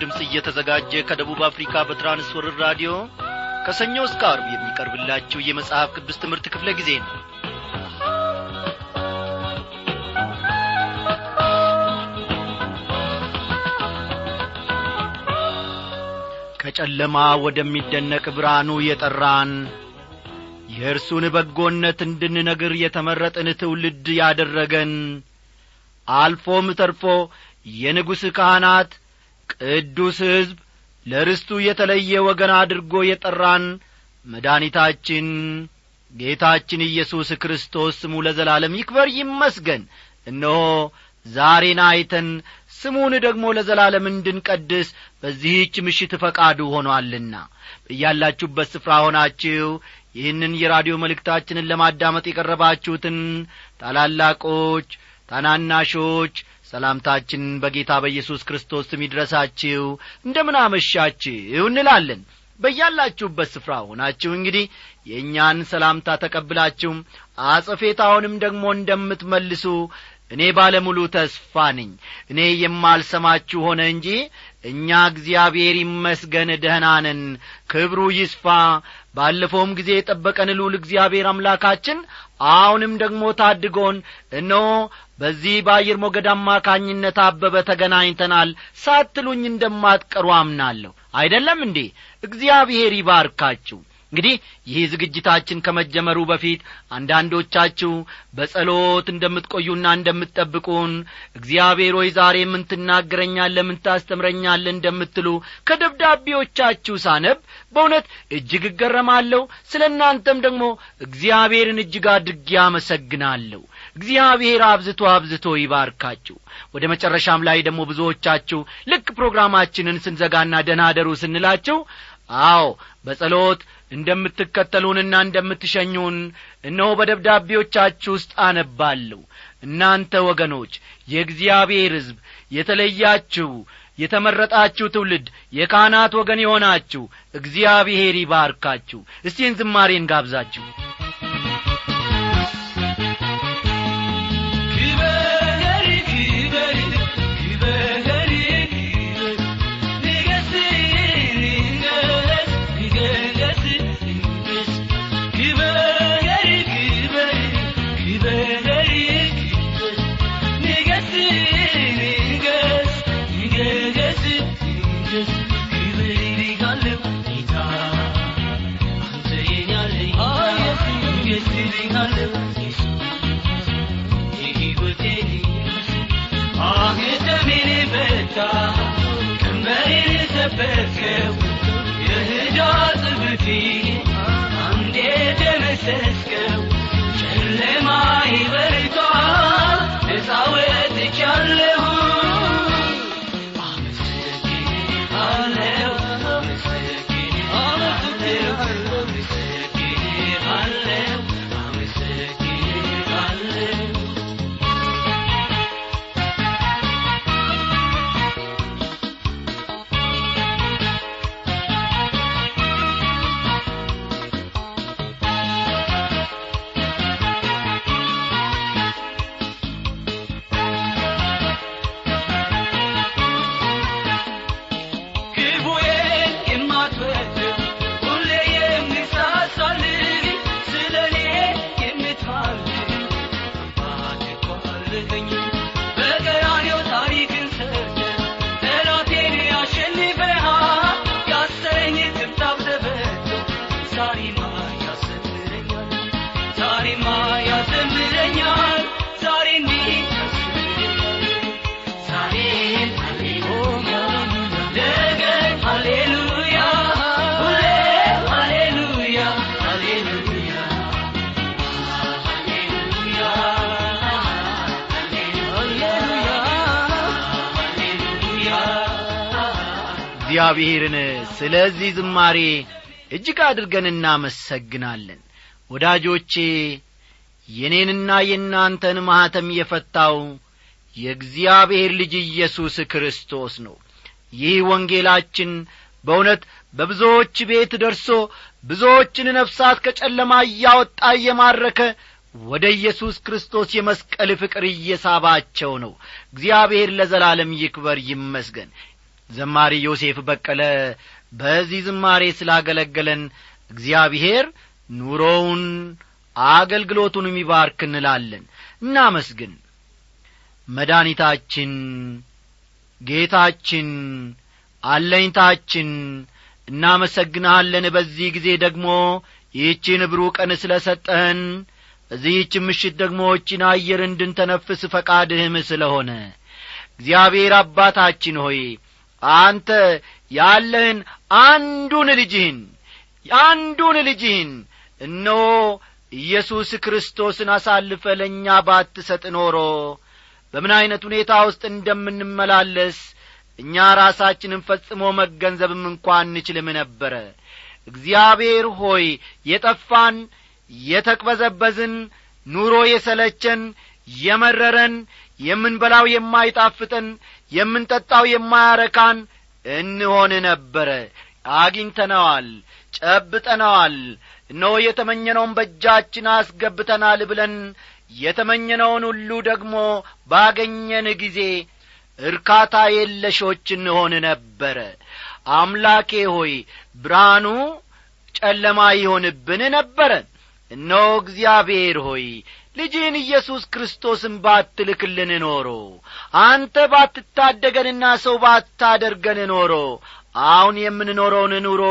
ድምፅ እየተዘጋጀ ከደቡብ አፍሪካ በትራንስወርር ራዲዮ ከሰኞ እስከ አርብ የሚቀርብላችሁ የመጽሐፍ ቅዱስ ትምህርት ክፍለ ጊዜ ነው። ከጨለማ ወደሚደነቅ ብርሃኑ የጠራን የእርሱን በጎነት እንድንነግር የተመረጥን ትውልድ ያደረገን አልፎም ተርፎ የንጉሥ ካህናት ቅዱስ ሕዝብ ለርስቱ የተለየ ወገን አድርጎ የጠራን መድኒታችን ጌታችን ኢየሱስ ክርስቶስ ስሙ ለዘላለም ይክበር ይመስገን። እነሆ ዛሬን አይተን ስሙን ደግሞ ለዘላለም እንድንቀድስ በዚህች ምሽት ፈቃዱ ሆኖአልና እያላችሁበት ስፍራ ሆናችሁ ይህንን የራዲዮ መልእክታችንን ለማዳመጥ የቀረባችሁትን ታላላቆች ታናናሾች ሰላምታችን በጌታ በኢየሱስ ክርስቶስ ስም ይድረሳችሁ። እንደምን አመሻችሁ እንላለን። በያላችሁበት ስፍራ ሆናችሁ እንግዲህ የእኛን ሰላምታ ተቀብላችሁ አጸፌታውንም ደግሞ እንደምትመልሱ እኔ ባለሙሉ ተስፋ ነኝ። እኔ የማልሰማችሁ ሆነ እንጂ እኛ እግዚአብሔር ይመስገን ደህናነን ክብሩ ይስፋ። ባለፈውም ጊዜ የጠበቀን ልዑል እግዚአብሔር አምላካችን አሁንም ደግሞ ታድጎን እነሆ በዚህ በአየር ሞገድ አማካኝነት አበበ ተገናኝተናል። ሳትሉኝ እንደማትቀሩ አምናለሁ። አይደለም እንዴ? እግዚአብሔር ይባርካችሁ። እንግዲህ ይህ ዝግጅታችን ከመጀመሩ በፊት አንዳንዶቻችሁ በጸሎት እንደምትቆዩና እንደምትጠብቁን እግዚአብሔር ሆይ ዛሬ ምን ትናገረኛለ ምን ታስተምረኛለ እንደምትሉ ከደብዳቤዎቻችሁ ሳነብ በእውነት እጅግ እገረማለሁ። ስለ እናንተም ደግሞ እግዚአብሔርን እጅግ አድርጌ አመሰግናለሁ እግዚአብሔር አብዝቶ አብዝቶ ይባርካችሁ። ወደ መጨረሻም ላይ ደግሞ ብዙዎቻችሁ ልክ ፕሮግራማችንን ስንዘጋና ደናደሩ ስንላችሁ አዎ በጸሎት እንደምትከተሉንና እንደምትሸኙን እነሆ በደብዳቤዎቻችሁ ውስጥ አነባለሁ። እናንተ ወገኖች የእግዚአብሔር ሕዝብ የተለያችሁ የተመረጣችሁ ትውልድ የካህናት ወገን የሆናችሁ እግዚአብሔር ይባርካችሁ። እስቲን ዝማሬን ጋብዛችሁ እግዚአብሔርን ስለዚህ ዝማሬ እጅግ አድርገን እናመሰግናለን። ወዳጆቼ የኔንና የእናንተን ማኅተም የፈታው የእግዚአብሔር ልጅ ኢየሱስ ክርስቶስ ነው። ይህ ወንጌላችን በእውነት በብዙዎች ቤት ደርሶ ብዙዎችን ነፍሳት ከጨለማ እያወጣ እየማረከ ወደ ኢየሱስ ክርስቶስ የመስቀል ፍቅር እየሳባቸው ነው። እግዚአብሔር ለዘላለም ይክበር ይመስገን ዘማሪ ዮሴፍ በቀለ በዚህ ዝማሬ ስላገለገለን እግዚአብሔር ኑሮውን አገልግሎቱን የሚባርክ እንላለን። እናመስግን። መድኒታችን ጌታችን አለኝታችን እናመሰግንሃለን። በዚህ ጊዜ ደግሞ ይህችን ብሩ ቀን ስለ ሰጠህን በዚህች ምሽት ደግሞ እቺን አየር እንድንተነፍስ ፈቃድህም ስለ ሆነ እግዚአብሔር አባታችን ሆይ አንተ ያለህን አንዱን ልጅህን አንዱን ልጅህን እነሆ ኢየሱስ ክርስቶስን አሳልፈ ለእኛ ባትሰጥ ኖሮ በምን ዐይነት ሁኔታ ውስጥ እንደምንመላለስ እኛ ራሳችንን ፈጽሞ መገንዘብም እንኳ እንችልም ነበረ። እግዚአብሔር ሆይ የጠፋን የተቅበዘበዝን ኑሮ የሰለቸን የመረረን የምንበላው የማይጣፍጠን የምንጠጣው የማያረካን እንሆን ነበረ። አግኝተነዋል ጨብጠነዋል። እነሆ የተመኘነውን በእጃችን አስገብተናል ብለን የተመኘነውን ሁሉ ደግሞ ባገኘን ጊዜ እርካታ የለሾች እንሆን ነበረ። አምላኬ ሆይ ብርሃኑ ጨለማ ይሆንብን ነበረ። እነሆ እግዚአብሔር ሆይ ልጅህን ኢየሱስ ክርስቶስን ባትልክልን ኖሮ አንተ ባትታደገንና ሰው ባታደርገን ኖሮ አሁን የምንኖረውን ኑሮ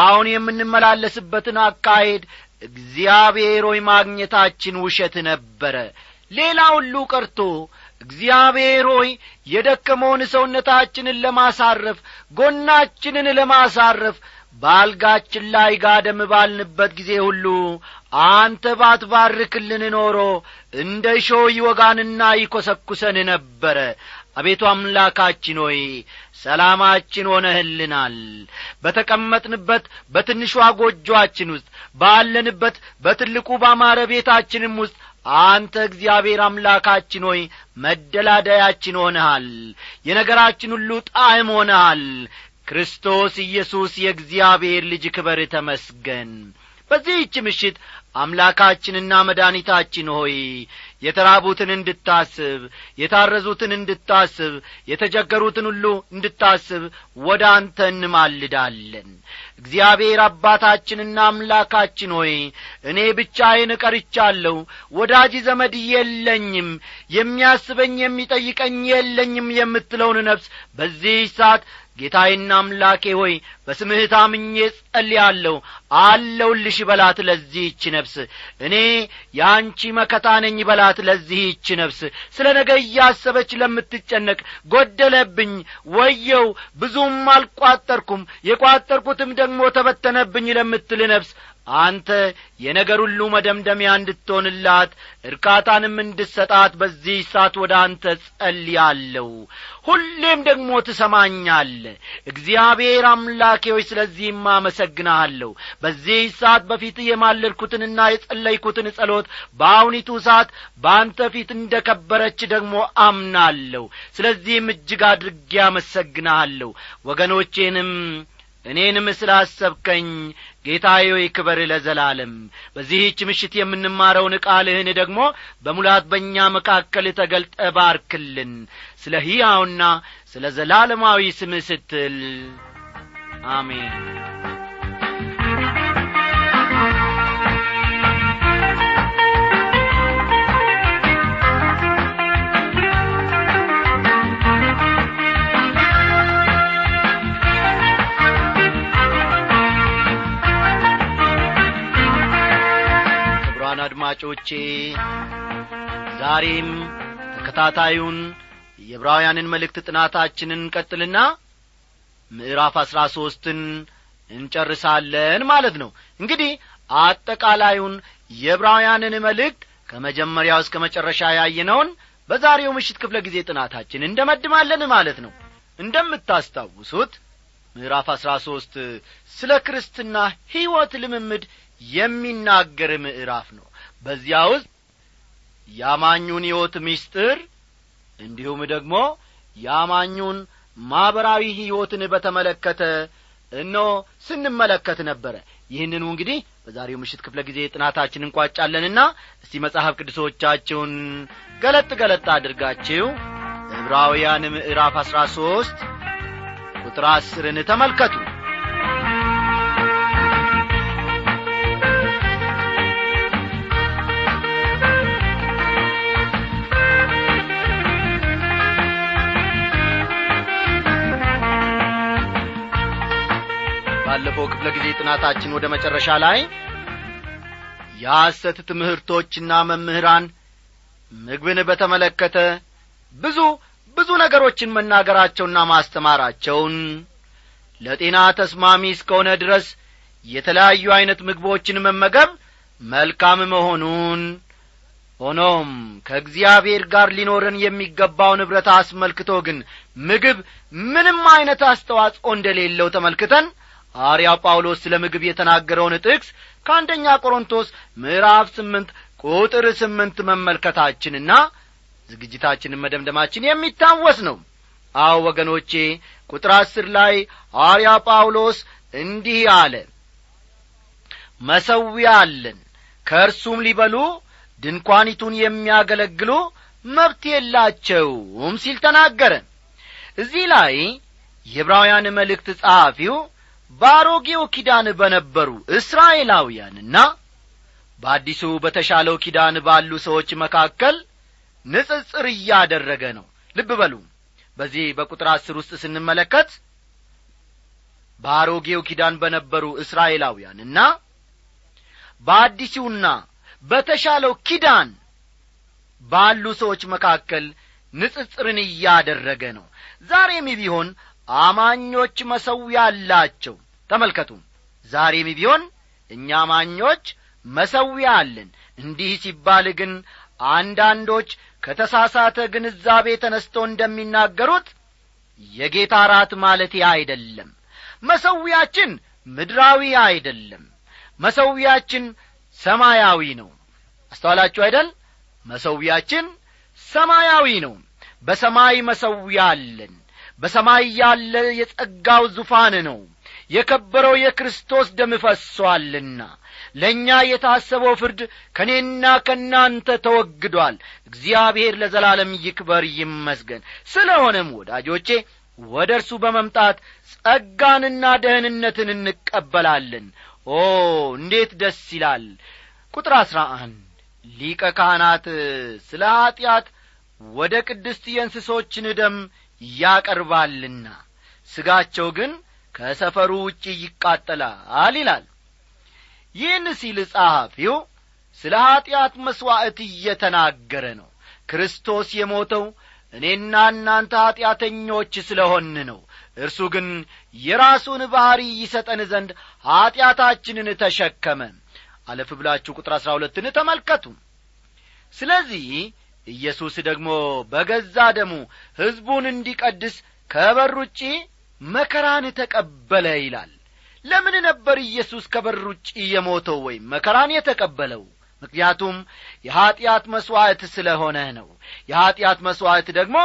አሁን የምንመላለስበትን አካሄድ እግዚአብሔር ሆይ ማግኘታችን ውሸት ነበረ። ሌላ ሁሉ ቀርቶ እግዚአብሔር ሆይ የደከመውን ሰውነታችንን ለማሳረፍ ጐናችንን ለማሳረፍ በአልጋችን ላይ ጋደም ባልንበት ጊዜ ሁሉ አንተ ባትባርክልን ኖሮ እንደ ሾ ይወጋንና ይኰሰኩሰን ነበረ። አቤቱ አምላካችን ሆይ ሰላማችን ሆነህልናል። በተቀመጥንበት በትንሿ ጐጆአችን ውስጥ ባለንበት በትልቁ ባማረ ቤታችንም ውስጥ አንተ እግዚአብሔር አምላካችን ሆይ መደላደያችን ሆነሃል። የነገራችን ሁሉ ጣዕም ሆነሃል። ክርስቶስ ኢየሱስ የእግዚአብሔር ልጅ ክበር ተመስገን። በዚህች ምሽት አምላካችንና መድኒታችን ሆይ የተራቡትን እንድታስብ የታረዙትን እንድታስብ የተቸገሩትን ሁሉ እንድታስብ ወደ አንተ እንማልዳለን። እግዚአብሔር አባታችንና አምላካችን ሆይ እኔ ብቻዬን እቀርቻለሁ ወዳጅ ዘመድ የለኝም የሚያስበኝ የሚጠይቀኝ የለኝም የምትለውን ነፍስ በዚህ ሰዓት ጌታዬና አምላኬ ሆይ በስምህ ታምኜ ጸልያለሁ አለውልሽ በላት ለዚህች ነፍስ። እኔ የአንቺ መከታ ነኝ በላት ለዚህች ነፍስ። ስለ ነገ እያሰበች ለምትጨነቅ ጐደለብኝ ወየው ብዙም አልቋጠርኩም። የቋጠርኩትም ደግሞ ተበተነብኝ ለምትል ነፍስ አንተ የነገር ሁሉ መደምደሚያ እንድትሆንላት እርካታንም እንድሰጣት በዚህ ሰዓት ወደ አንተ ጸልያለሁ። ሁሌም ደግሞ ትሰማኛለ እግዚአብሔር አምላኬ ሆይ ስለዚህም አመሰግናሃለሁ በዚህ ሰዓት በፊት የማለልኩትንና የጸለይኩትን ጸሎት በአሁኒቱ ሰዓት በአንተ ፊት እንደ ከበረች ደግሞ አምናለሁ። ስለዚህም እጅግ አድርጌ አመሰግናሃለሁ ወገኖቼንም እኔንም ስላሰብከኝ ጌታዬ ሆይ ለዘላለም። በዚህች ምሽት የምንማረውን ቃልህን ደግሞ በሙላት በእኛ መካከል ተገልጠ ባርክልን። ስለ ሕያውና ስለ ዘላለማዊ ስምህ ስትል አሜን አድማጮቼ ዛሬም ተከታታዩን የዕብራውያንን መልእክት ጥናታችንን እንቀጥልና ምዕራፍ አሥራ ሦስትን እንጨርሳለን ማለት ነው። እንግዲህ አጠቃላዩን የዕብራውያንን መልእክት ከመጀመሪያው እስከ መጨረሻ ያየነውን በዛሬው ምሽት ክፍለ ጊዜ ጥናታችን እንደመድማለን ማለት ነው። እንደምታስታውሱት ምዕራፍ አሥራ ሦስት ስለ ክርስትና ሕይወት ልምምድ የሚናገር ምዕራፍ ነው በዚያ ውስጥ የአማኙን ሕይወት ምስጢር እንዲሁም ደግሞ የአማኙን ማኅበራዊ ሕይወትን በተመለከተ እኖ ስንመለከት ነበረ። ይህንኑ እንግዲህ በዛሬው ምሽት ክፍለ ጊዜ ጥናታችን እንቋጫለንና እስቲ መጽሐፍ ቅዱሶቻችሁን ገለጥ ገለጥ አድርጋችሁ ዕብራውያን ምዕራፍ አሥራ ሦስት ቁጥር አስርን ተመልከቱ ክፍለ ጊዜ ጥናታችን ወደ መጨረሻ ላይ የሐሰት ትምህርቶችና መምህራን ምግብን በተመለከተ ብዙ ብዙ ነገሮችን መናገራቸውና ማስተማራቸውን ለጤና ተስማሚ እስከሆነ ድረስ የተለያዩ ዐይነት ምግቦችን መመገብ መልካም መሆኑን ሆኖም ከእግዚአብሔር ጋር ሊኖረን የሚገባውን ኅብረት አስመልክቶ ግን ምግብ ምንም ዐይነት አስተዋጽኦ እንደሌለው ተመልክተን ሐዋርያው ጳውሎስ ስለ ምግብ የተናገረውን ጥቅስ ከአንደኛ ቆሮንቶስ ምዕራፍ ስምንት ቁጥር ስምንት መመልከታችንና ዝግጅታችንን መደምደማችን የሚታወስ ነው። አዎ ወገኖቼ ቁጥር አስር ላይ ሐዋርያ ጳውሎስ እንዲህ አለ። መሰዊያ አለን ከእርሱም ሊበሉ ድንኳኒቱን የሚያገለግሉ መብት የላቸውም ሲል ተናገረ። እዚህ ላይ የዕብራውያን መልእክት ጸሐፊው በአሮጌው ኪዳን በነበሩ እስራኤላውያንና በአዲሱ በተሻለው ኪዳን ባሉ ሰዎች መካከል ንጽጽር እያደረገ ነው። ልብ በሉ። በዚህ በቁጥር አስር ውስጥ ስንመለከት በአሮጌው ኪዳን በነበሩ እስራኤላውያንና በአዲሱና በተሻለው ኪዳን ባሉ ሰዎች መካከል ንጽጽርን እያደረገ ነው። ዛሬም ቢሆን አማኞች መሰዊያ አላቸው። ተመልከቱ ዛሬም ቢሆን እኛ አማኞች መሰዊያ አለን። እንዲህ ሲባል ግን አንዳንዶች ከተሳሳተ ግንዛቤ ተነስተው እንደሚናገሩት የጌታ ራት ማለቴ አይደለም። መሰዊያችን ምድራዊ አይደለም። መሰዊያችን ሰማያዊ ነው። አስተዋላችሁ አይደል? መሰዊያችን ሰማያዊ ነው። በሰማይ መሰዊያ አለን በሰማይ ያለ የጸጋው ዙፋን ነው። የከበረው የክርስቶስ ደም ፈሷልና ለእኛ የታሰበው ፍርድ ከእኔና ከእናንተ ተወግዷል። እግዚአብሔር ለዘላለም ይክበር ይመስገን። ስለሆነም ወዳጆቼ ወደ እርሱ በመምጣት ጸጋንና ደህንነትን እንቀበላለን። ኦ እንዴት ደስ ይላል! ቁጥር አሥራ አንድ ሊቀ ካህናት ስለ ኀጢአት ወደ ቅድስት የእንስሶችን ደም ያቀርባልና ሥጋቸው ግን ከሰፈሩ ውጭ ይቃጠላል ይላል። ይህን ሲል ጸሐፊው ስለ ኀጢአት መሥዋዕት እየተናገረ ነው። ክርስቶስ የሞተው እኔና እናንተ ኀጢአተኞች ስለ ሆን ነው። እርሱ ግን የራሱን ባሕሪ ይሰጠን ዘንድ ኀጢአታችንን ተሸከመ። አለፍ ብላችሁ ቁጥር አሥራ ሁለትን ተመልከቱ። ስለዚህ ኢየሱስ ደግሞ በገዛ ደሙ ሕዝቡን እንዲቀድስ ከበር ውጪ መከራን ተቀበለ ይላል። ለምን ነበር ኢየሱስ ከበር ውጪ የሞተው ወይም መከራን የተቀበለው? ምክንያቱም የኀጢአት መሥዋዕት ስለ ሆነ ነው። የኀጢአት መሥዋዕት ደግሞ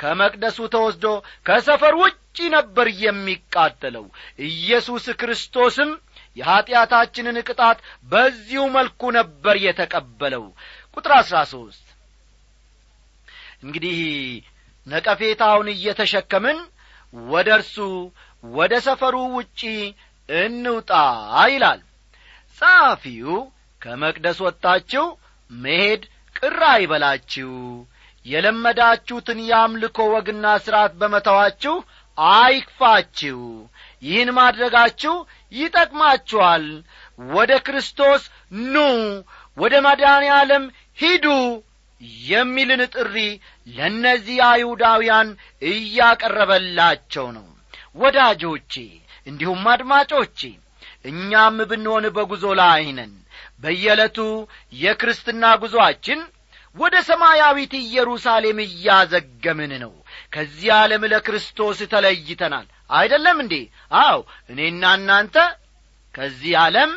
ከመቅደሱ ተወስዶ ከሰፈር ውጪ ነበር የሚቃጠለው። ኢየሱስ ክርስቶስም የኀጢአታችንን ቅጣት በዚሁ መልኩ ነበር የተቀበለው። ቁጥር አሥራ ሦስት እንግዲህ ነቀፌታውን እየተሸከምን ወደ እርሱ ወደ ሰፈሩ ውጪ እንውጣ ይላል። ጸሐፊው ከመቅደስ ወጥታችሁ መሄድ ቅር አይበላችሁ የለመዳችሁትን የአምልኮ ወግና ሥርዓት በመተዋችሁ አይክፋችሁ። ይህን ማድረጋችሁ ይጠቅማችኋል። ወደ ክርስቶስ ኑ ወደ መድኃኔ ዓለም ሂዱ የሚልን ጥሪ ለእነዚህ አይሁዳውያን እያቀረበላቸው ነው። ወዳጆቼ እንዲሁም አድማጮቼ እኛም ብንሆን በጉዞ ላይ ነን። በየዕለቱ የክርስትና ጉዞአችን ወደ ሰማያዊት ኢየሩሳሌም እያዘገምን ነው። ከዚህ ዓለም ለክርስቶስ ተለይተናል። አይደለም እንዴ? አው እኔና እናንተ ከዚህ ዓለም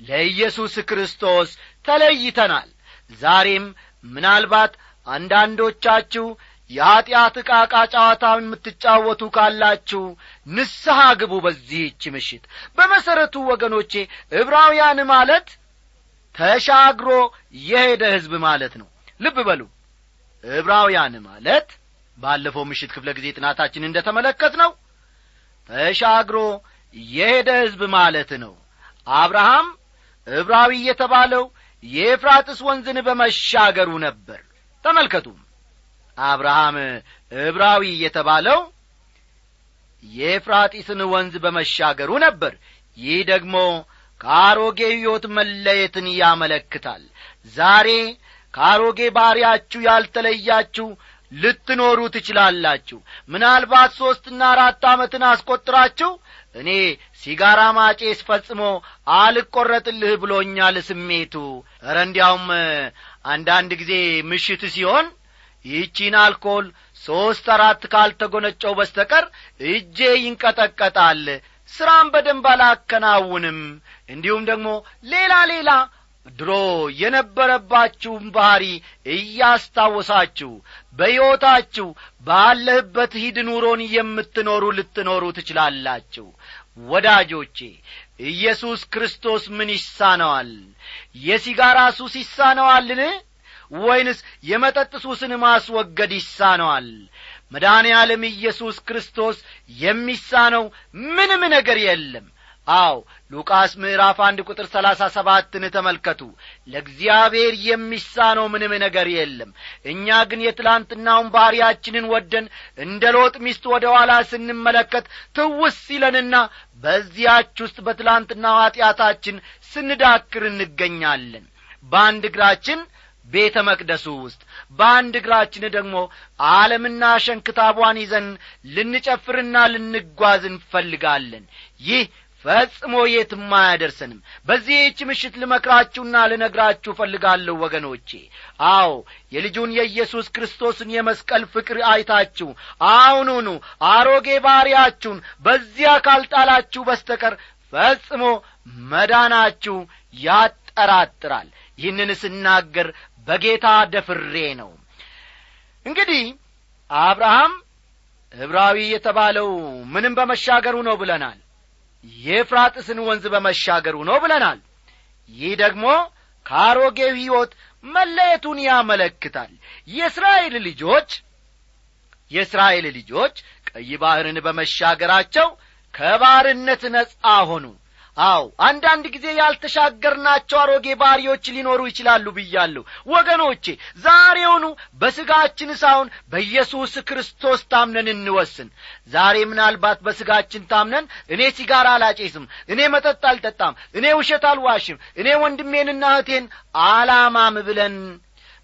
ለኢየሱስ ክርስቶስ ተለይተናል። ዛሬም ምናልባት አንዳንዶቻችሁ የኀጢአት ዕቃቃ ጨዋታ የምትጫወቱ ካላችሁ ንስሐ ግቡ በዚህች ምሽት። በመሠረቱ ወገኖቼ ዕብራውያን ማለት ተሻግሮ የሄደ ሕዝብ ማለት ነው። ልብ በሉ። ዕብራውያን ማለት ባለፈው ምሽት ክፍለ ጊዜ ጥናታችን እንደ ተመለከት ነው ተሻግሮ የሄደ ሕዝብ ማለት ነው። አብርሃም ዕብራዊ የተባለው የኤፍራጥስ ወንዝን በመሻገሩ ነበር ተመልከቱ። አብርሃም ዕብራዊ የተባለው የኤፍራጢስን ወንዝ በመሻገሩ ነበር። ይህ ደግሞ ከአሮጌ ሕይወት መለየትን ያመለክታል። ዛሬ ከአሮጌ ባሪያችሁ ያልተለያችሁ ልትኖሩ ትችላላችሁ። ምናልባት ሦስትና አራት ዓመትን አስቈጥራችሁ እኔ ሲጋራ ማጬስ ፈጽሞ አልቈረጥልህ ብሎኛል ስሜቱ። እረ እንዲያውም አንዳንድ ጊዜ ምሽት ሲሆን ይህቺን አልኮል ሦስት አራት ካልተጐነጨው በስተቀር እጄ ይንቀጠቀጣል ሥራም በደንብ አላከናውንም። እንዲሁም ደግሞ ሌላ ሌላ ድሮ የነበረባችሁም ባሕሪ እያስታወሳችሁ በሕይወታችሁ ባለህበት ሂድ ኑሮን የምትኖሩ ልትኖሩ ትችላላችሁ። ወዳጆቼ ኢየሱስ ክርስቶስ ምን ይሳነዋል የሲጋራ ሱስ ይሳነዋልን? ወይንስ የመጠጥ ሱስን ማስወገድ ይሳነዋል? መድኃኔ ዓለም ኢየሱስ ክርስቶስ የሚሳነው ምንም ነገር የለም። አው ሉቃስ ምዕራፍ አንድ ቁጥር ሰላሳ ሰባትን ተመልከቱ። ለእግዚአብሔር የሚሳነው ምንም ነገር የለም። እኛ ግን የትላንትናውን ባሕርያችንን ወደን እንደ ሎጥ ሚስት ወደ ኋላ ስንመለከት ትውስ ይለንና በዚያች ውስጥ በትላንትናው ኀጢአታችን ስንዳክር እንገኛለን። በአንድ እግራችን ቤተ መቅደሱ ውስጥ በአንድ እግራችን ደግሞ ዓለምና ሸንክታቧን ይዘን ልንጨፍርና ልንጓዝ እንፈልጋለን። ይህ ፈጽሞ የትም አያደርሰንም። በዚህች ምሽት ልመክራችሁና ልነግራችሁ እፈልጋለሁ ወገኖቼ። አዎ የልጁን የኢየሱስ ክርስቶስን የመስቀል ፍቅር አይታችሁ አሁኑኑ አሮጌ ባሪያችሁን በዚያ ካልጣላችሁ በስተቀር ፈጽሞ መዳናችሁ ያጠራጥራል። ይህንን ስናገር በጌታ ደፍሬ ነው። እንግዲህ አብርሃም ዕብራዊ የተባለው ምንም በመሻገሩ ነው ብለናል። የፍራጥስን ወንዝ በመሻገሩ ነው ብለናል። ይህ ደግሞ ከአሮጌው ሕይወት መለየቱን ያመለክታል። የእስራኤል ልጆች የእስራኤል ልጆች ቀይ ባሕርን በመሻገራቸው ከባርነት ነጻ ሆኑ አው አንዳንድ ጊዜ ያልተሻገርናቸው አሮጌ ባሪዎች ሊኖሩ ይችላሉ ብያለሁ። ወገኖቼ ዛሬውኑ በሥጋችን ሳይሆን በኢየሱስ ክርስቶስ ታምነን እንወስን። ዛሬ ምናልባት በሥጋችን ታምነን እኔ ሲጋራ አላጬስም እኔ መጠጥ አልጠጣም እኔ ውሸት አልዋሽም እኔ ወንድሜንና እህቴን አላማም ብለን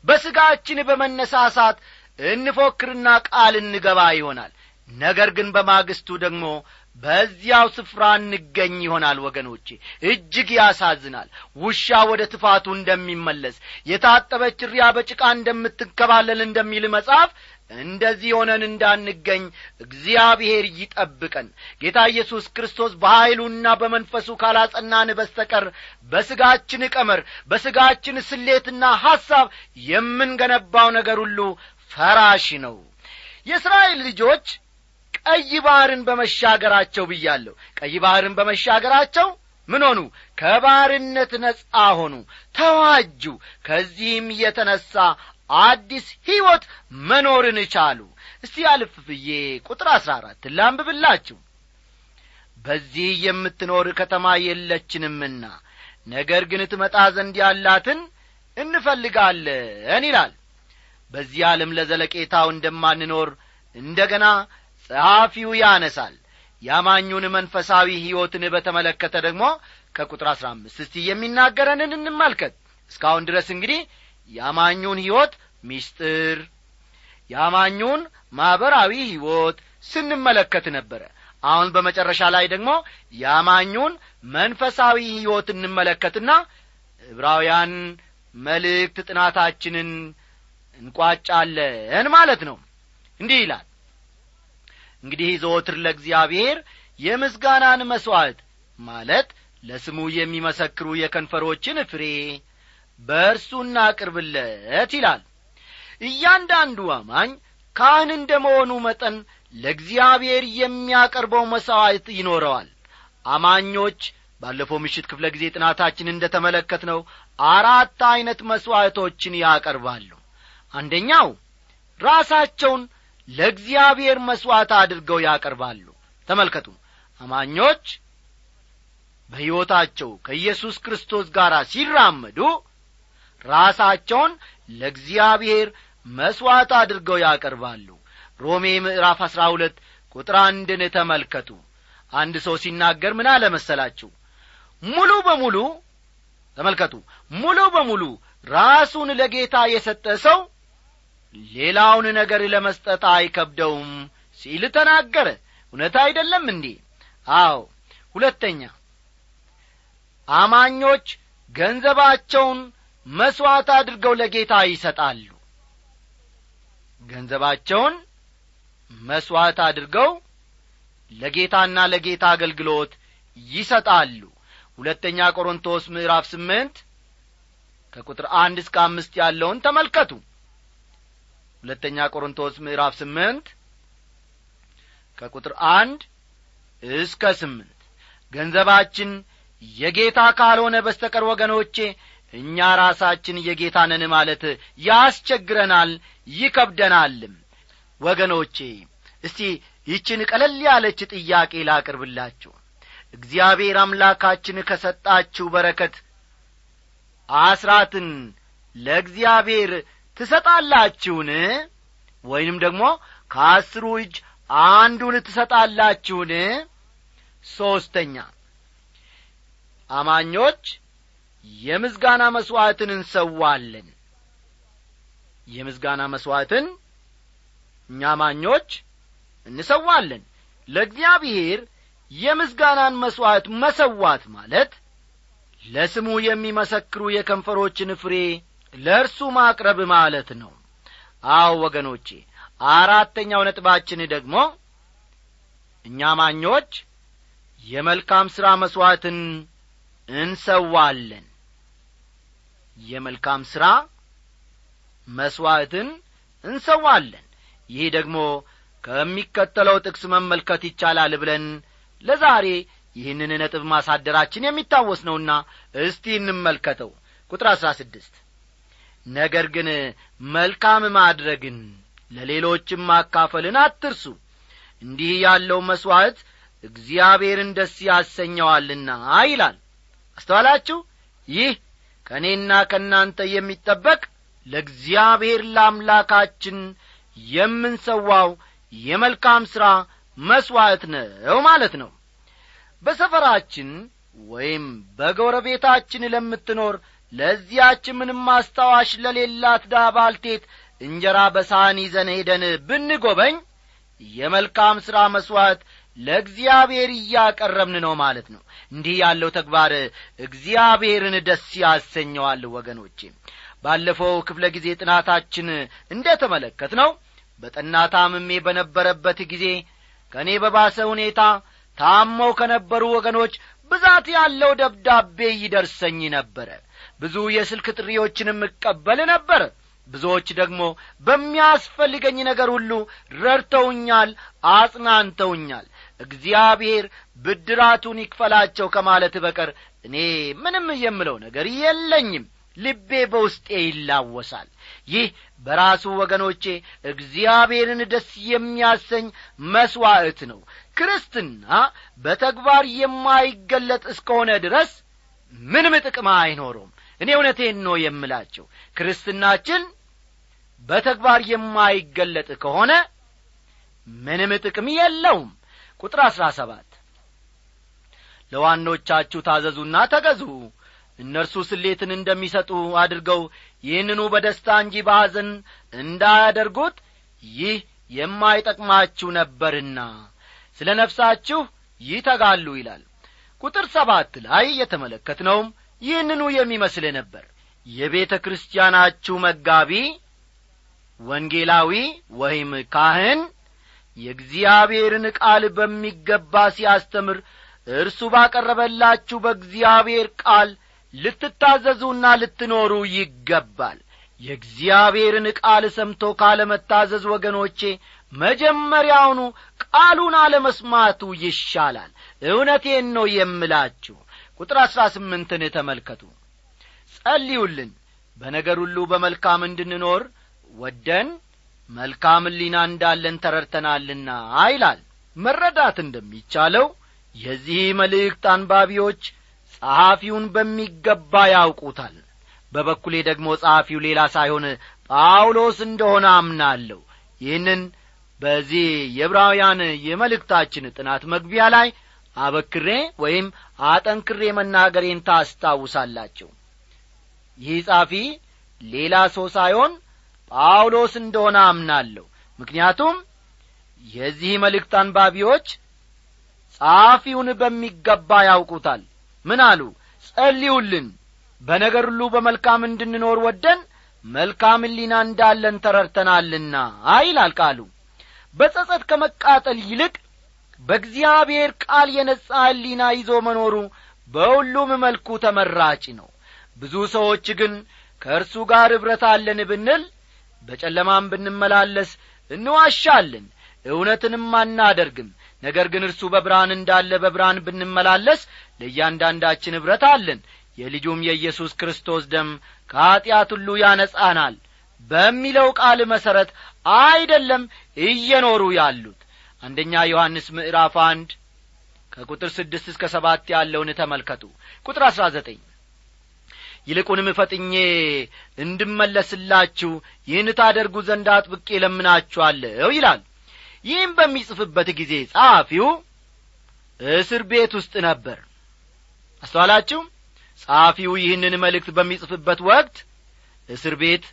በሥጋችን በመነሳሳት እንፎክርና ቃል እንገባ ይሆናል። ነገር ግን በማግስቱ ደግሞ በዚያው ስፍራ እንገኝ ይሆናል ወገኖቼ። እጅግ ያሳዝናል። ውሻ ወደ ትፋቱ እንደሚመለስ የታጠበች ሪያ በጭቃ እንደምትንከባለል እንደሚል መጽሐፍ እንደዚህ ሆነን እንዳንገኝ እግዚአብሔር ይጠብቀን። ጌታ ኢየሱስ ክርስቶስ በኀይሉና በመንፈሱ ካላጸናን በስተቀር በሥጋችን ቀመር በሥጋችን ስሌትና ሐሳብ የምንገነባው ነገር ሁሉ ፈራሽ ነው። የእስራኤል ልጆች ቀይ ባሕርን በመሻገራቸው ብያለሁ። ቀይ ባሕርን በመሻገራቸው ምን ሆኑ? ከባርነት ነጻ ሆኑ ተዋጁ። ከዚህም የተነሣ አዲስ ሕይወት መኖርን ቻሉ። እስቲ አልፍ ብዬ ቁጥር አሥራ አራት ላንብብላችሁ። በዚህ የምትኖር ከተማ የለችንምና ነገር ግን ትመጣ ዘንድ ያላትን እንፈልጋለን ይላል። በዚህ ዓለም ለዘለቄታው እንደማንኖር እንደ ገና ጸሐፊው ያነሳል። ያማኙን መንፈሳዊ ሕይወትን በተመለከተ ደግሞ ከቁጥር አሥራ አምስት እስቲ የሚናገረንን እንመልከት። እስካሁን ድረስ እንግዲህ ያማኙን ሕይወት ሚስጥር ያማኙን ማኅበራዊ ሕይወት ስንመለከት ነበረ። አሁን በመጨረሻ ላይ ደግሞ ያማኙን መንፈሳዊ ሕይወት እንመለከትና ዕብራውያን መልእክት ጥናታችንን እንቋጫለን ማለት ነው። እንዲህ ይላል እንግዲህ ዘወትር ለእግዚአብሔር የምስጋናን መሥዋዕት ማለት ለስሙ የሚመሰክሩ የከንፈሮችን ፍሬ በእርሱ እናቅርብለት ይላል። እያንዳንዱ አማኝ ካህን እንደ መሆኑ መጠን ለእግዚአብሔር የሚያቀርበው መሥዋዕት ይኖረዋል። አማኞች ባለፈው ምሽት ክፍለ ጊዜ ጥናታችን እንደ ተመለከት ነው አራት ዐይነት መሥዋዕቶችን ያቀርባሉ። አንደኛው ራሳቸውን ለእግዚአብሔር መሥዋዕት አድርገው ያቀርባሉ። ተመልከቱ። አማኞች በሕይወታቸው ከኢየሱስ ክርስቶስ ጋር ሲራመዱ ራሳቸውን ለእግዚአብሔር መሥዋዕት አድርገው ያቀርባሉ። ሮሜ ምዕራፍ አሥራ ሁለት ቁጥር አንድን ተመልከቱ። አንድ ሰው ሲናገር ምን አለ መሰላችሁ? ሙሉ በሙሉ ተመልከቱ። ሙሉ በሙሉ ራሱን ለጌታ የሰጠ ሰው ሌላውን ነገር ለመስጠት አይከብደውም ሲል ተናገረ። እውነት አይደለም እንዴ? አዎ። ሁለተኛ አማኞች ገንዘባቸውን መሥዋዕት አድርገው ለጌታ ይሰጣሉ። ገንዘባቸውን መሥዋዕት አድርገው ለጌታና ለጌታ አገልግሎት ይሰጣሉ። ሁለተኛ ቆሮንቶስ ምዕራፍ ስምንት ከቁጥር አንድ እስከ አምስት ያለውን ተመልከቱ ሁለተኛ ቆሮንቶስ ምዕራፍ ስምንት ከቁጥር አንድ እስከ ስምንት ገንዘባችን የጌታ ካልሆነ በስተቀር ወገኖቼ እኛ ራሳችን የጌታ ነን ማለት ያስቸግረናል ይከብደናልም። ወገኖቼ እስቲ ይችን ቀለል ያለች ጥያቄ ላቅርብላችሁ። እግዚአብሔር አምላካችን ከሰጣችሁ በረከት አስራትን ለእግዚአብሔር ትሰጣላችሁን? ወይንም ደግሞ ከአስሩ እጅ አንዱን ትሰጣላችሁን? ሦስተኛ አማኞች የምስጋና መሥዋዕትን እንሰዋለን። የምስጋና መሥዋዕትን እኛ አማኞች እንሰዋለን። ለእግዚአብሔር የምስጋናን መሥዋዕት መሰዋት ማለት ለስሙ የሚመሰክሩ የከንፈሮችን ፍሬ ለእርሱ ማቅረብ ማለት ነው። አዎ ወገኖቼ አራተኛው ነጥባችን ደግሞ እኛ ማኞች የመልካም ሥራ መሥዋዕትን እንሰዋለን። የመልካም ሥራ መሥዋዕትን እንሰዋለን። ይህ ደግሞ ከሚከተለው ጥቅስ መመልከት ይቻላል ብለን ለዛሬ ይህንን ነጥብ ማሳደራችን የሚታወስ ነውና እስቲ እንመልከተው። ቁጥር አሥራ ስድስት ነገር ግን መልካም ማድረግን ለሌሎችም ማካፈልን አትርሱ። እንዲህ ያለው መሥዋዕት እግዚአብሔርን ደስ ያሰኘዋልና ይላል። አስተዋላችሁ? ይህ ከእኔና ከእናንተ የሚጠበቅ ለእግዚአብሔር ለአምላካችን የምንሰዋው የመልካም ሥራ መሥዋዕት ነው ማለት ነው። በሰፈራችን ወይም በጎረቤታችን ለምትኖር ለዚያች ምንም አስታዋሽ ለሌላት ድሀ ባልቴት እንጀራ በሳህን ይዘን ሄደን ብንጐበኝ የመልካም ሥራ መሥዋዕት ለእግዚአብሔር እያቀረብን ነው ማለት ነው። እንዲህ ያለው ተግባር እግዚአብሔርን ደስ ያሰኘዋል ወገኖቼ። ባለፈው ክፍለ ጊዜ ጥናታችን እንደ ተመለከት ነው በጠና ታምሜ በነበረበት ጊዜ ከእኔ በባሰ ሁኔታ ታመው ከነበሩ ወገኖች ብዛት ያለው ደብዳቤ ይደርሰኝ ነበረ ብዙ የስልክ ጥሪዎችንም እቀበል ነበር። ብዙዎች ደግሞ በሚያስፈልገኝ ነገር ሁሉ ረድተውኛል አጽናንተውኛል። እግዚአብሔር ብድራቱን ይክፈላቸው ከማለት በቀር እኔ ምንም የምለው ነገር የለኝም። ልቤ በውስጤ ይላወሳል። ይህ በራሱ ወገኖቼ እግዚአብሔርን ደስ የሚያሰኝ መሥዋዕት ነው። ክርስትና በተግባር የማይገለጥ እስከሆነ ድረስ ምንም ጥቅም አይኖረውም እኔ እውነቴን ነው የምላቸው ክርስትናችን በተግባር የማይገለጥ ከሆነ ምንም ጥቅም የለውም። ቁጥር አሥራ ሰባት ለዋኖቻችሁ ታዘዙና ተገዙ። እነርሱ ስሌትን እንደሚሰጡ አድርገው ይህንኑ በደስታ እንጂ በሐዘን እንዳያደርጉት ይህ የማይጠቅማችሁ ነበርና ስለ ነፍሳችሁ ይተጋሉ ይላል። ቁጥር ሰባት ላይ የተመለከትነውም ይህንኑ የሚመስል ነበር። የቤተ ክርስቲያናችሁ መጋቢ ወንጌላዊ ወይም ካህን የእግዚአብሔርን ቃል በሚገባ ሲያስተምር እርሱ ባቀረበላችሁ በእግዚአብሔር ቃል ልትታዘዙና ልትኖሩ ይገባል። የእግዚአብሔርን ቃል ሰምቶ ካለመታዘዝ ወገኖቼ መጀመሪያውኑ ቃሉን አለመስማቱ ይሻላል። እውነቴን ነው የምላችሁ ቁጥር አሥራ ስምንትን ተመልከቱ። ጸልዩልን። በነገር ሁሉ በመልካም እንድንኖር ወደን መልካም ሊና እንዳለን ተረድተናልና ይላል። መረዳት እንደሚቻለው የዚህ መልእክት አንባቢዎች ጸሐፊውን በሚገባ ያውቁታል። በበኩሌ ደግሞ ጸሐፊው ሌላ ሳይሆን ጳውሎስ እንደሆነ አምናለሁ። ይህንን በዚህ የዕብራውያን የመልእክታችን ጥናት መግቢያ ላይ አበክሬ ወይም አጠንክሬ መናገሬን ታስታውሳላችሁ። ይህ ጻፊ ሌላ ሰው ሳይሆን ጳውሎስ እንደሆነ አምናለሁ። ምክንያቱም የዚህ መልእክት አንባቢዎች ጸሐፊውን በሚገባ ያውቁታል። ምን አሉ? ጸልዩልን። በነገር ሁሉ በመልካም እንድንኖር ወደን መልካም ሊና እንዳለን ተረድተናልና ይላል ቃሉ። በጸጸት ከመቃጠል ይልቅ በእግዚአብሔር ቃል የነጻ ሕሊና ይዞ መኖሩ በሁሉም መልኩ ተመራጭ ነው። ብዙ ሰዎች ግን ከእርሱ ጋር ኅብረት አለን ብንል በጨለማም ብንመላለስ እንዋሻለን እውነትንም አናደርግም። ነገር ግን እርሱ በብርሃን እንዳለ በብርሃን ብንመላለስ ለእያንዳንዳችን ኅብረት አለን። የልጁም የኢየሱስ ክርስቶስ ደም ከኀጢአት ሁሉ ያነጻናል። በሚለው ቃል መሠረት አይደለም እየኖሩ ያሉት አንደኛ ዮሐንስ ምዕራፍ አንድ ከቁጥር ስድስት እስከ ሰባት ያለውን ተመልከቱ። ቁጥር አሥራ ዘጠኝ ይልቁንም ፈጥኜ እንድመለስላችሁ ይህን ታደርጉ ዘንድ አጥብቄ ለምናችኋለሁ ይላል። ይህም በሚጽፍበት ጊዜ ጸሐፊው እስር ቤት ውስጥ ነበር። አስተዋላችሁ? ጸሐፊው ይህንን መልእክት በሚጽፍበት ወቅት እስር ቤት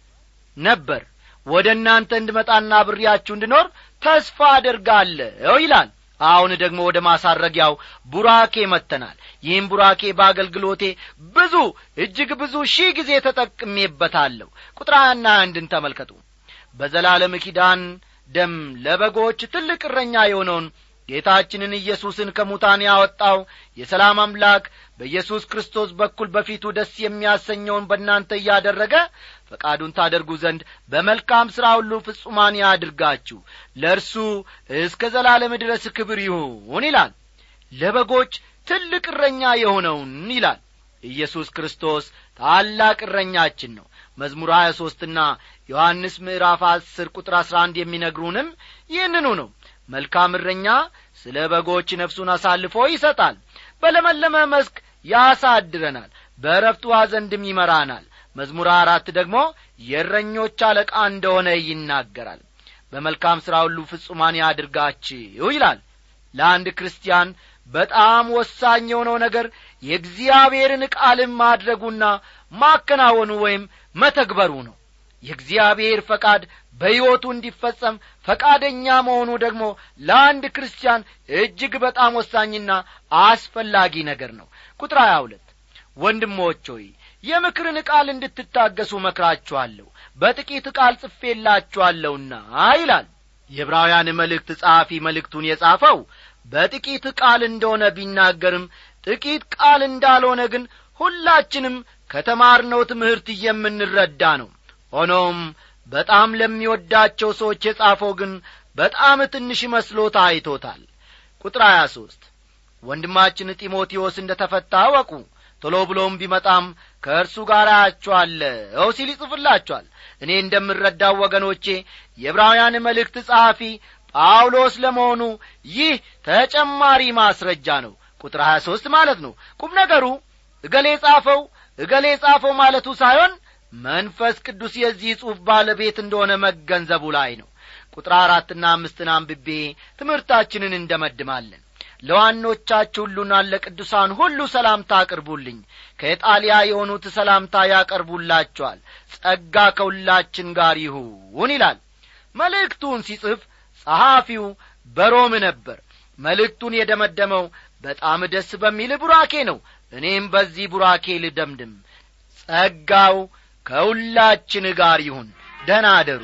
ነበር ወደ እናንተ እንድመጣና ብሬያችሁ እንድኖር ተስፋ አደርጋለሁ ይላል። አሁን ደግሞ ወደ ማሳረጊያው ቡራኬ መጥተናል። ይህም ቡራኬ በአገልግሎቴ ብዙ እጅግ ብዙ ሺህ ጊዜ ተጠቅሜበታለሁ። ቁጥር አንድን ተመልከቱ። በዘላለም ኪዳን ደም ለበጎች ትልቅ እረኛ የሆነውን ጌታችንን ኢየሱስን ከሙታን ያወጣው የሰላም አምላክ በኢየሱስ ክርስቶስ በኩል በፊቱ ደስ የሚያሰኘውን በእናንተ እያደረገ ፈቃዱን ታደርጉ ዘንድ በመልካም ሥራ ሁሉ ፍጹማን ያድርጋችሁ። ለእርሱ እስከ ዘላለም ድረስ ክብር ይሁን ይላል። ለበጎች ትልቅ እረኛ የሆነውን ይላል። ኢየሱስ ክርስቶስ ታላቅ እረኛችን ነው። መዝሙር ሀያ ሦስትና ዮሐንስ ምዕራፍ አስር ቁጥር አሥራ አንድ የሚነግሩንም ይህንኑ ነው መልካም እረኛ ስለ በጎች ነፍሱን አሳልፎ ይሰጣል። በለመለመ መስክ ያሳድረናል በእረፍት ውሃ ዘንድም ይመራናል። መዝሙር አራት ደግሞ የእረኞች አለቃ እንደሆነ ይናገራል። በመልካም ሥራ ሁሉ ፍጹማን ያድርጋችሁ ይላል። ለአንድ ክርስቲያን በጣም ወሳኝ የሆነው ነገር የእግዚአብሔርን ቃልን ማድረጉና ማከናወኑ ወይም መተግበሩ ነው። የእግዚአብሔር ፈቃድ በሕይወቱ እንዲፈጸም ፈቃደኛ መሆኑ ደግሞ ለአንድ ክርስቲያን እጅግ በጣም ወሳኝና አስፈላጊ ነገር ነው። ቁጥር ሀያ ሁለት ወንድሞች ሆይ የምክርን ቃል እንድትታገሱ መክራችኋለሁ። በጥቂት ቃል ጽፌላችኋለሁና ይላል የዕብራውያን መልእክት ጸሐፊ መልእክቱን የጻፈው። በጥቂት ቃል እንደሆነ ቢናገርም ጥቂት ቃል እንዳልሆነ ግን ሁላችንም ከተማርነው ትምህርት የምንረዳ ነው። ሆኖም በጣም ለሚወዳቸው ሰዎች የጻፈው ግን በጣም ትንሽ መስሎ ታይቶታል። ቁጥር ሀያ ሦስት ወንድማችን ጢሞቴዎስ እንደ ተፈታ አወቁ ቶሎ ብሎም ቢመጣም ከእርሱ ጋር አያችኋለሁ ሲል ይጽፍላችኋል። እኔ እንደምረዳው ወገኖቼ የዕብራውያን መልእክት ጸሐፊ ጳውሎስ ለመሆኑ ይህ ተጨማሪ ማስረጃ ነው። ቁጥር ሀያ ሦስት ማለት ነው። ቁም ነገሩ እገሌ ጻፈው እገሌ ጻፈው ማለቱ ሳይሆን መንፈስ ቅዱስ የዚህ ጽሑፍ ባለቤት እንደሆነ መገንዘቡ ላይ ነው። ቁጥር አራትና አምስትን አንብቤ ትምህርታችንን እንደመድማለን። ለዋኖቻችሁ ሁሉና ለቅዱሳን ሁሉ ሰላምታ አቅርቡልኝ። ከኢጣሊያ የሆኑት ሰላምታ ያቀርቡላችኋል። ጸጋ ከሁላችን ጋር ይሁን ይላል። መልእክቱን ሲጽፍ ጸሐፊው በሮም ነበር። መልእክቱን የደመደመው በጣም ደስ በሚል ቡራኬ ነው። እኔም በዚህ ቡራኬ ልደምድም። ጸጋው ከሁላችን ጋር ይሁን። ደህና አደሩ